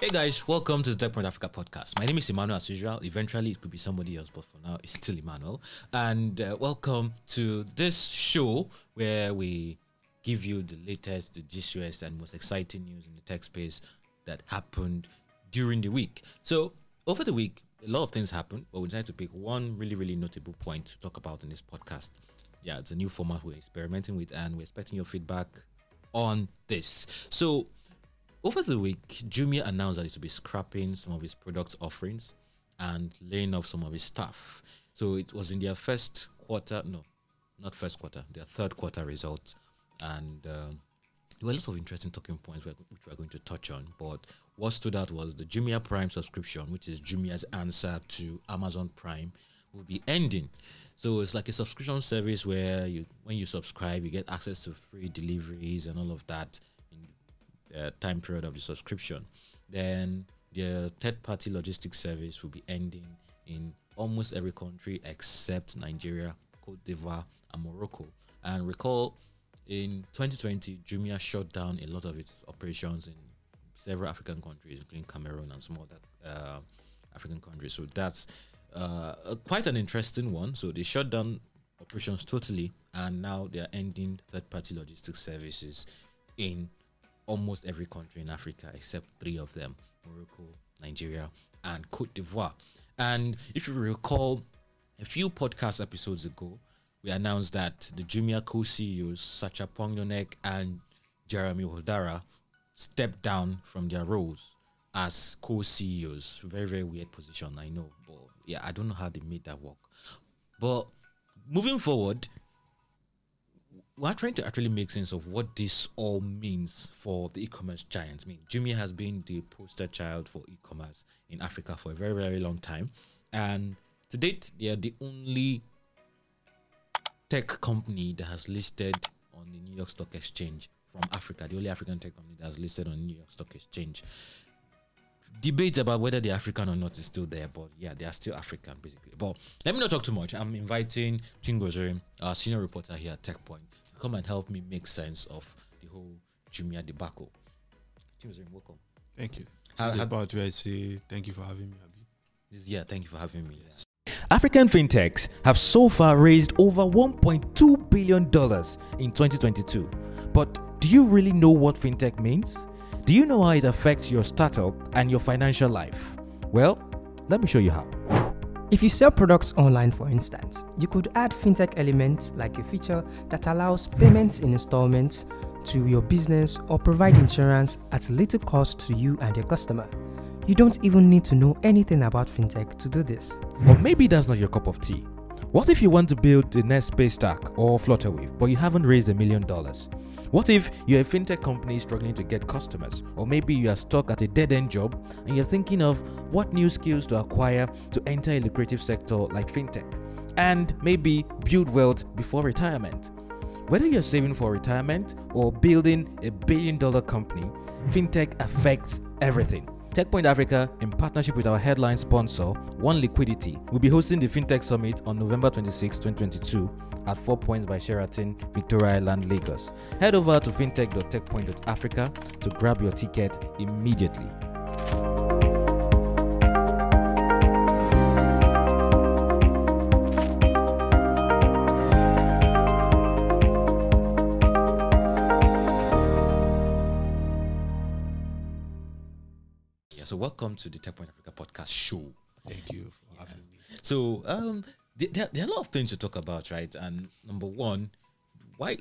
Hey guys, welcome to the TechPoint Africa podcast. My name is Emmanuel as usual. Eventually, it could be somebody else, but for now, it's still Emmanuel. And uh, welcome to this show where we give you the latest, the gist and most exciting news in the tech space that happened during the week. So, over the week, a lot of things happened, but we decided to pick one really, really notable point to talk about in this podcast. Yeah, it's a new format we're experimenting with, and we're expecting your feedback on this. So, over the week, Jumia announced that it will be scrapping some of its product offerings and laying off some of its staff. So it was in their first quarter, no, not first quarter, their third quarter results. And um, there were lots of interesting talking points which we're going to touch on. But what stood out was the Jumia Prime subscription, which is Jumia's answer to Amazon Prime, will be ending. So it's like a subscription service where you, when you subscribe, you get access to free deliveries and all of that uh, time period of the subscription. Then the third party logistics service will be ending in almost every country except Nigeria, Cote d'Ivoire, and Morocco. And recall in 2020, Jumia shut down a lot of its operations in several African countries, including Cameroon and some other uh, African countries. So that's uh, quite an interesting one. So they shut down operations totally, and now they are ending third party logistics services in almost every country in Africa except three of them Morocco, Nigeria, and Cote d'Ivoire. And if you recall, a few podcast episodes ago, we announced that the Jumia co CEOs, Sacha Poignonnec and Jeremy Hodara, stepped down from their roles as co CEOs. Very, very weird position, I know. But yeah, I don't know how they made that work. But moving forward, we're trying to actually make sense of what this all means for the e-commerce giants. I mean, Jumia has been the poster child for e-commerce in Africa for a very, very long time, and to date, they are the only tech company that has listed on the New York Stock Exchange from Africa. The only African tech company that has listed on New York Stock Exchange. Debate about whether they're African or not is still there, but yeah, they are still African basically. But let me not talk too much. I'm inviting Chimgozirim, our senior reporter here at TechPoint, come and help me make sense of the whole Jumia debacle. James, welcome. Thank you. How, how about I say thank you for having me, Abi? This, yeah, thank you for having me. Yes. African fintechs have so far raised over $1.2 billion in 2022. But do you really know what fintech means? Do you know how it affects your startup and your financial life? Well, let me show you how. If you sell products online, for instance, you could add fintech elements like a feature that allows payments in installments to your business or provide insurance at little cost to you and your customer. You don't even need to know anything about fintech to do this. But maybe that's not your cup of tea. What if you want to build the next Paystack or Flutterwave, but you haven't raised a million dollars? What if you're a fintech company struggling to get customers? Or maybe you are stuck at a dead end job and you're thinking of what new skills to acquire to enter a lucrative sector like fintech and maybe build wealth before retirement. Whether you're saving for retirement or building a billion dollar company, fintech affects everything. TechPoint Africa, in partnership with our headline sponsor, One Liquidity, will be hosting the FinTech Summit on November 26, 2022 at 4 Points by Sheraton, Victoria Island, Lagos. Head over to fintech.techpoint.africa to grab your ticket immediately. So welcome to the TechPoint Africa podcast show. Thank you for yeah. having me. So, um, there, there are a lot of things to talk about, right? And number one, why?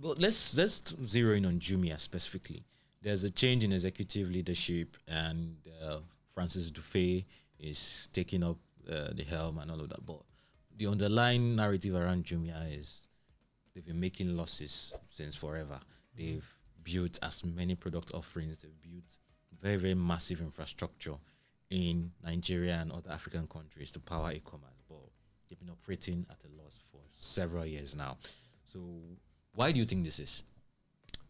Well, let's let's zero in on Jumia specifically. There's a change in executive leadership, and uh, Francis Dufay is taking up uh, the helm and all of that. But the underlying narrative around Jumia is they've been making losses since forever. They've built as many product offerings. They've built very very massive infrastructure in Nigeria and other African countries to power e-commerce They've been operating at a loss for several years now. So, why do you think this is?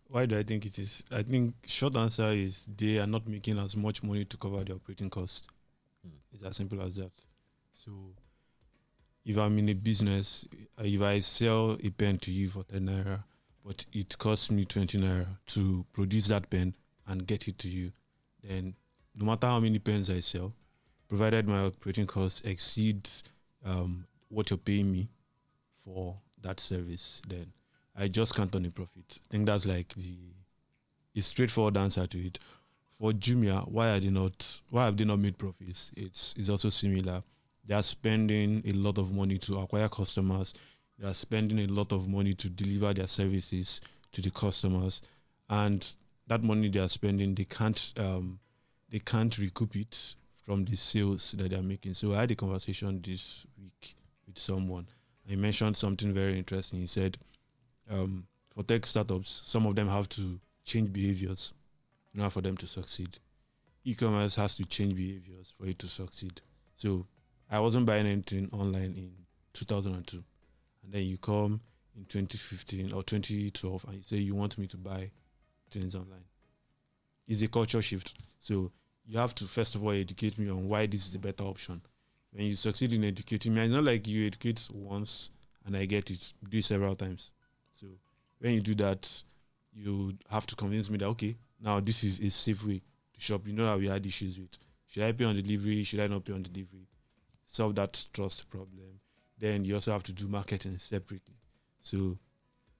Why do I think it is? I think short answer is they are not making as much money to cover the operating cost. Hmm. It's as simple as that. So, if I'm in a business, uh, if I sell a pen to you for 10 naira, but it costs me 20 naira to produce that pen and get it to you, then no matter how many pens I sell, provided my operating costs exceeds um, what you're paying me for that service, then I just can't earn a profit. I think that's like the a straightforward answer to it. For Jumia, why are they not? Why have they not made profits? It's it's also similar. They are spending a lot of money to acquire customers. They are spending a lot of money to deliver their services to the customers, and that money they are spending, they can't um, they can't recoup it from the sales that they are making. So I had a conversation this week with someone. He mentioned something very interesting. He said, um, for tech startups, some of them have to change behaviors in order for them to succeed. E-commerce has to change behaviors for it to succeed. So I wasn't buying anything online in 2002, and then you come in 2015 or 2012 and you say you want me to buy things online. It's a culture shift. So you have to first of all educate me on why this is a better option. When you succeed in educating me, it's not like you educate once and I get it. Do it several times. So when you do that, you have to convince me that okay, now this is a safe way to shop. You know that we had issues with should I pay on delivery, should I not pay on delivery? Solve that trust problem. Then you also have to do marketing separately. So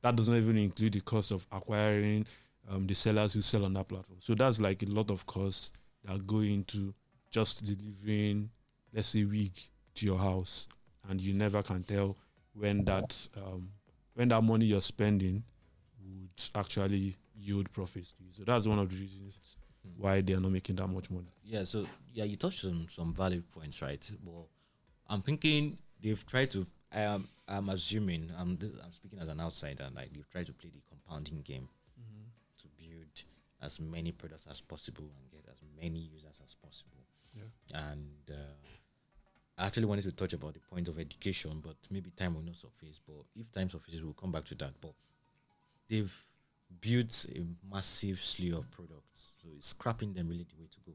that doesn't even include the cost of acquiring um, the sellers who sell on that platform. So that's like a lot of costs that go into just delivering, let's say, wig to your house, and you never can tell when that um, when that money you're spending would actually yield profits to you. So that's one of the reasons why they are not making that much money. Yeah, so yeah, you touched on some valid points, right? Well, I'm thinking they've tried to. I am. I'm assuming. I'm. I'm speaking as an outsider. Like they've tried to play the compounding game to build as many products as possible and get as many users as possible. Yeah. And uh, I actually wanted to touch about the point of education, but maybe time will not suffice. But if time suffices, we'll come back to that. But they've built a massive slew of products, so it's scrapping them really the way to go.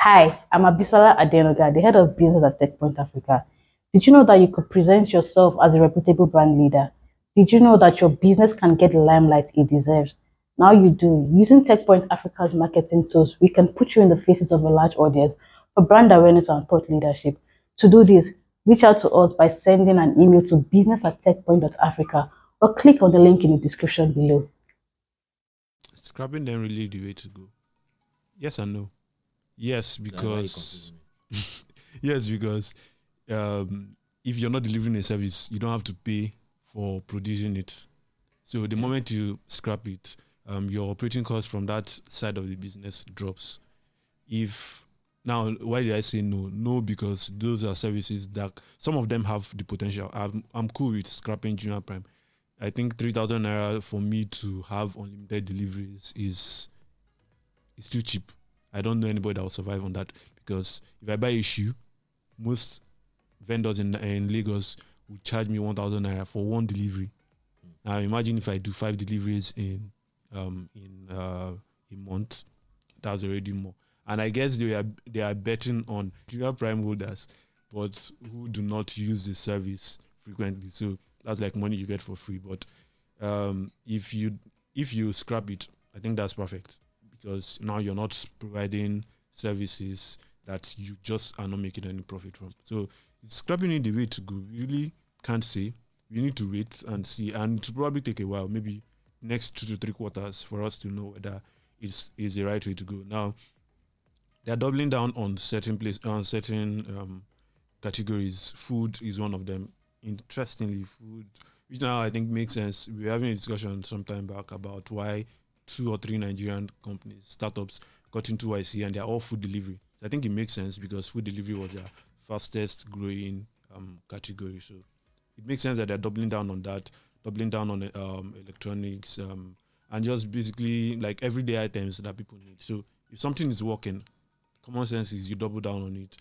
Hi, I'm Abisola Adenoga, the head of business at TechPoint Africa. Did you know that you could present yourself as a reputable brand leader? Did you know that your business can get the limelight it deserves? Now you do. Using TechPoint Africa's marketing tools, we can put you in the faces of a large audience for brand awareness and thought leadership. To do this, reach out to us by sending an email to business at techpoint.africa or click on the link in the description below. Scrapping them really the way to go. Yes and no. Yes, That's why you because yes, because um, if you're not delivering a service, you don't have to pay for producing it. So the moment you scrap it, um, your operating cost from that side of the business drops. If now, why did I say no? No, because those are services that some of them have the potential. I'm, I'm cool with scrapping Jumia Prime. I think three thousand naira for me to have unlimited deliveries is is too cheap. I don't know anybody that will survive on that because if I buy a shoe, most vendors in in Lagos will charge me one thousand naira for one delivery. Now imagine if I do five deliveries in um in uh, a month, that's already more. And I guess they are they are betting on Jumia Prime holders, but who do not use the service frequently. So that's like money you get for free. But um, if you if you scrap it, I think that's perfect because now you're not providing services that you just are not making any profit from. So scrapping it the way to go. Really can't say. We need to wait and see, and it probably take a while, maybe next two to three quarters, for us to know whether it's is the right way to go. Now they're doubling down on certain place on certain um, categories. Food is one of them. Interestingly, food, which now I think makes sense. We were having a discussion some time back about why two or three Nigerian companies, startups, got into YC and they're all food delivery. I think it makes sense because food delivery was their fastest growing um, category. So it makes sense that they're doubling down on that, doubling down on um, electronics, um, and just basically like everyday items that people need. So if something is working, common sense is you double down on it.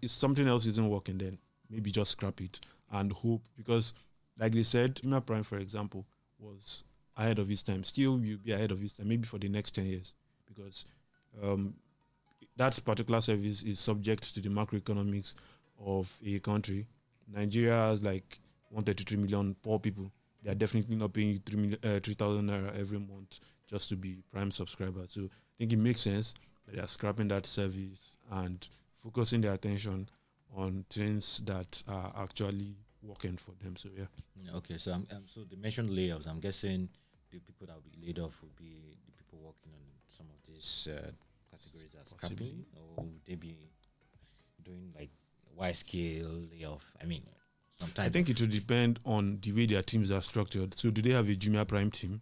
If- something else isn't working, then maybe just scrap it and hope because, like they said, Jumia Prime, for example, was ahead of its time. Still, you'll be ahead of its time, maybe for the next ten years, because um, that particular service is subject to the macroeconomics of a country. Nigeria has like 133 million poor people. They are definitely not paying you 3 million, uh, 3,000 naira every month just to be Prime subscriber. So I think it makes sense they are scrapping that service and focusing their attention on things that are actually working for them. So yeah, Yeah, Okay, so I'm, um, so they mentioned layoffs. I'm guessing the people that will be laid off will be the people working on some of these uh, categories as Possibly. scrapping, or would they be doing like wide scale layoff? I mean, sometimes I think it will depend on the way their teams are structured. So do they have a Jumia Prime team?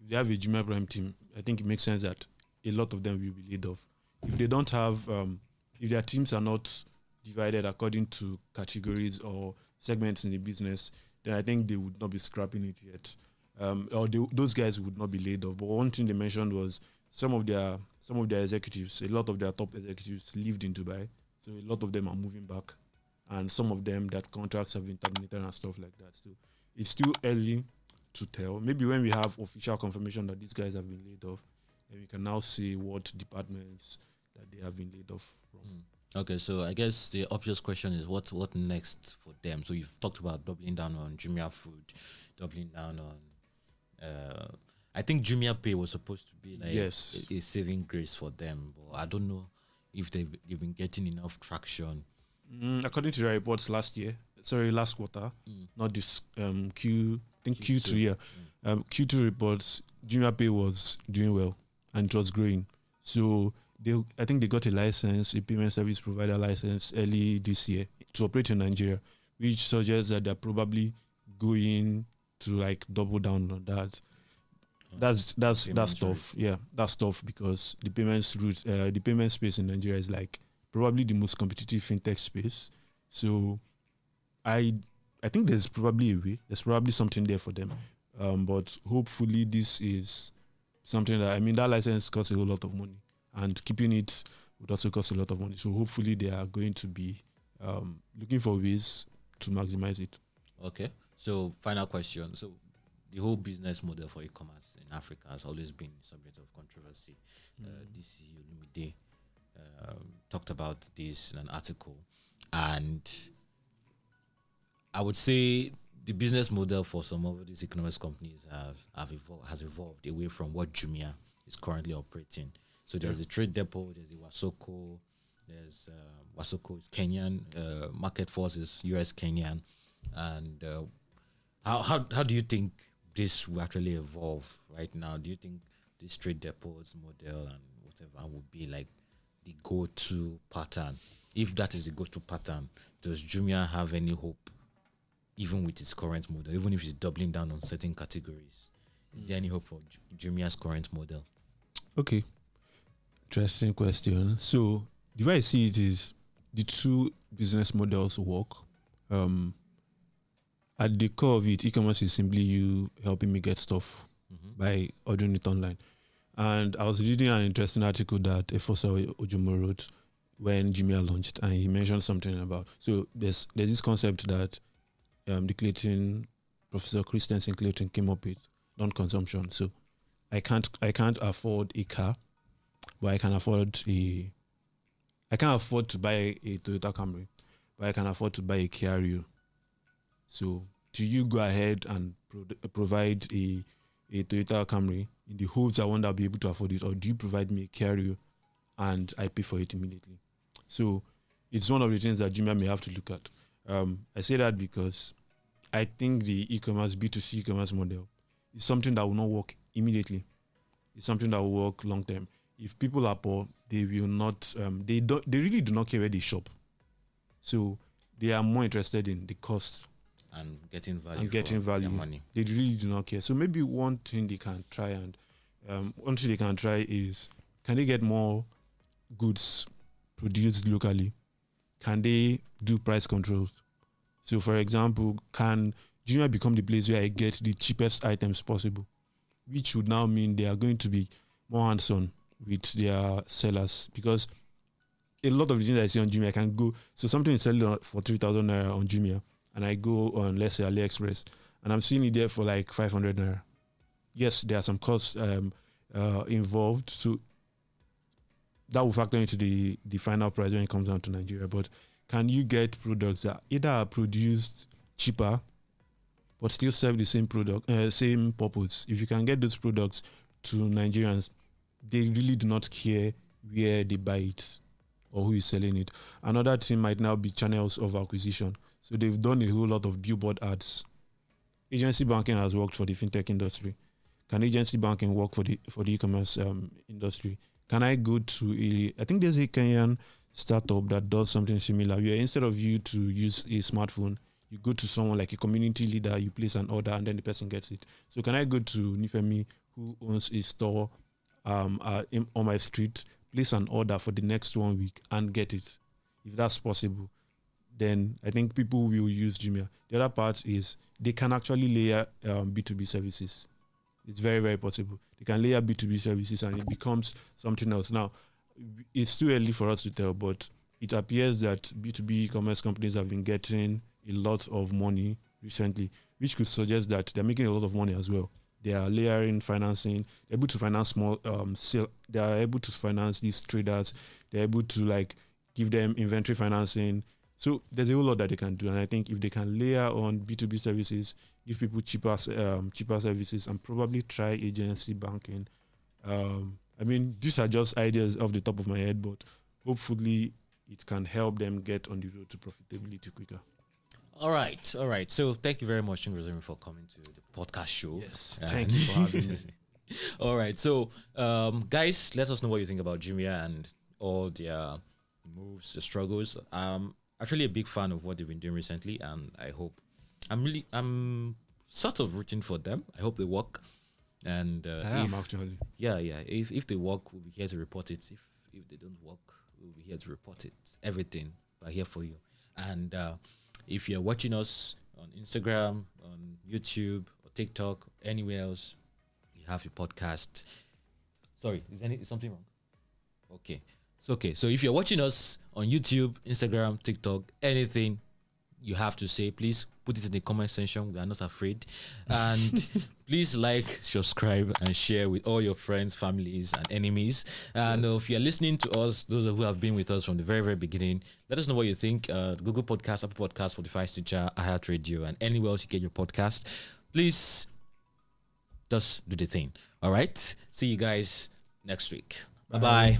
If they have a Jumia Prime team, I think it makes sense that a lot of them will be laid off. If they don't have, um, if their teams are not divided according to categories or segments in the business, then I think they would not be scrapping it yet, um, or they, those guys would not be laid off. But one thing they mentioned was some of their some of their executives, a lot of their top executives lived in Dubai, so a lot of them are moving back and some of them that contracts have been terminated and stuff like that. So it's still early to tell. Maybe when we have official confirmation that these guys have been laid off, then we can now see what departments that they have been laid off from. Mm. Okay, so I guess the obvious question is what what next for them? So you've talked about doubling down on Jumia Food, doubling down on. Uh, I think Jumia Pay was supposed to be like Yes. a, a saving grace for them, but I don't know if they've, they've been getting enough traction. Mm, according to the reports last year, sorry, last quarter, Mm. not this um, Q, I think Q2, Q2, yeah. Um, Q2 reports, Jumia Pay was doing well and it was growing. So they, I think they got a license, a payment service provider license early this year to operate in Nigeria, which suggests that they're probably going to like double down on that. That's that's that's tough. Yeah, that's tough because the payments route, uh, the payment space in Nigeria is like probably the most competitive fintech space. So, I I think there's probably a way. There's probably something there for them. Um, but hopefully this is something that I mean that license costs a whole lot of money, and keeping it would also cost a lot of money. So hopefully they are going to be um, looking for ways to maximize it. Okay, so final question. So the whole business model for e-commerce in Africa has always been subject of controversy. Uh, DC Olumide um, talked about this in an article, and I would say the business model for some of these e-commerce companies have, have evol- has evolved away from what Jumia is currently operating. So there's the Trade Depot, there's the Wasoko, there's uh, Wasoko is Kenyan, uh, Market Force is US Kenyan, and uh, how, how how do you think this will actually evolve right now? Do you think this trade depots model and whatever will be like the go-to pattern? If that is the go-to pattern, does Jumia have any hope, even with its current model, even if it's doubling down on certain categories? Is there any hope for Ju- Jumia's current model? Okay. Interesting question. So the way I see it is the two business models work. Um, at the core of it, e-commerce is simply you helping me get stuff Mm-hmm. by ordering it online. And I was reading an interesting article that Efosa Ojomo wrote when Jumia launched, and he mentioned something about so there's there's this concept that um, the Clayton Professor Christensen Clayton came up with non-consumption. So I can't I can't afford a car, but I can afford a I can't afford to buy a Toyota Camry, but I can afford to buy a Kia. So do you go ahead and pro- provide a a Toyota Camry in the hopes I will be able to afford it, or do you provide me a Kia and I pay for it immediately? So it's one of the things that Jumia may have to look at. Um, I say that because I think the e-commerce B2C e-commerce model is something that will not work immediately. It's something that will work long term. If people are poor, they will not. Um, they don't. They really do not care where they shop. So they are more interested in the cost. And getting value. And getting value. money. They really do not care. So maybe one thing they can try and um, one thing they can try is can they get more goods produced locally? Can they do price controls? So, for example, can Jumia become the place where I get the cheapest items possible? Which would now mean they are going to be more hands on with their sellers because a lot of the things I see on Jumia I can go. So, something is selling for 3,000 naira on Jumia, and I go on, let's say, AliExpress, and I'm seeing it there for like 500 naira. Yes, there are some costs um, uh, involved. So, that will factor into the, the final price when it comes down to Nigeria. But can you get products that either are produced cheaper but still serve the same product, uh, same purpose? If you can get those products to Nigerians, they really do not care where they buy it or who is selling it. Another thing might now be channels of acquisition. So they've done a whole lot of billboard ads. Agency banking has worked for the fintech industry. Can agency banking work for the for the e-commerce um, industry? Can I go to a? I think there's a Kenyan startup that does something similar. Where instead of you to use a smartphone, you go to someone like a community leader, you place an order, and then the person gets it. So can I go to Nifemi, who owns a store um, uh, in, on my street, place an order for the next one week, and get it? If that's possible, then I think people will use Jumia. The other part is they can actually layer um, B2B services. It's very, very possible. They can layer B2B services and it becomes something else. Now, it's too early for us to tell, but it appears that B2B e-commerce companies have been getting a lot of money recently, which could suggest that they're making a lot of money as well. They are layering financing, able to finance small um sale, they are able to finance these traders, they're able to like give them inventory financing. So there's a whole lot that they can do. And I think if they can layer on B2B services, give people cheaper um, cheaper services and probably try agency banking. Um, I mean, these are just ideas off the top of my head, but hopefully it can help them get on the road to profitability quicker. All right, all right. So thank you very much, Chimgozirim, for coming to the podcast show. Yes, And- thank you for having me. all right, so um, guys, let us know what you think about Jumia and all their moves, the struggles. Um, actually a big fan of what they've been doing recently, and I hope I'm really I'm sort of rooting for them. I hope they work. And uh, I am actually. yeah, yeah. If if they work, we'll be here to report it. If if they don't work, we'll be here to report it. Everything we're here for you. And uh, if you're watching us on Instagram, on YouTube, or TikTok, anywhere else, you have your podcast. Sorry, is any is something wrong? Okay, so okay. So if you're watching us on YouTube, Instagram, TikTok, anything, you have to say, please put it in the comment section. We are not afraid. And please like, subscribe, and share with all your friends, families, and enemies. And uh, if you're listening to us, those who have been with us from the very, very beginning, let us know what you think. Uh, Google Podcast, Apple Podcast, Spotify, Stitcher, iHeartRadio, and anywhere else you get your podcast. Please just do the thing. All right. See you guys next week. Bye bye.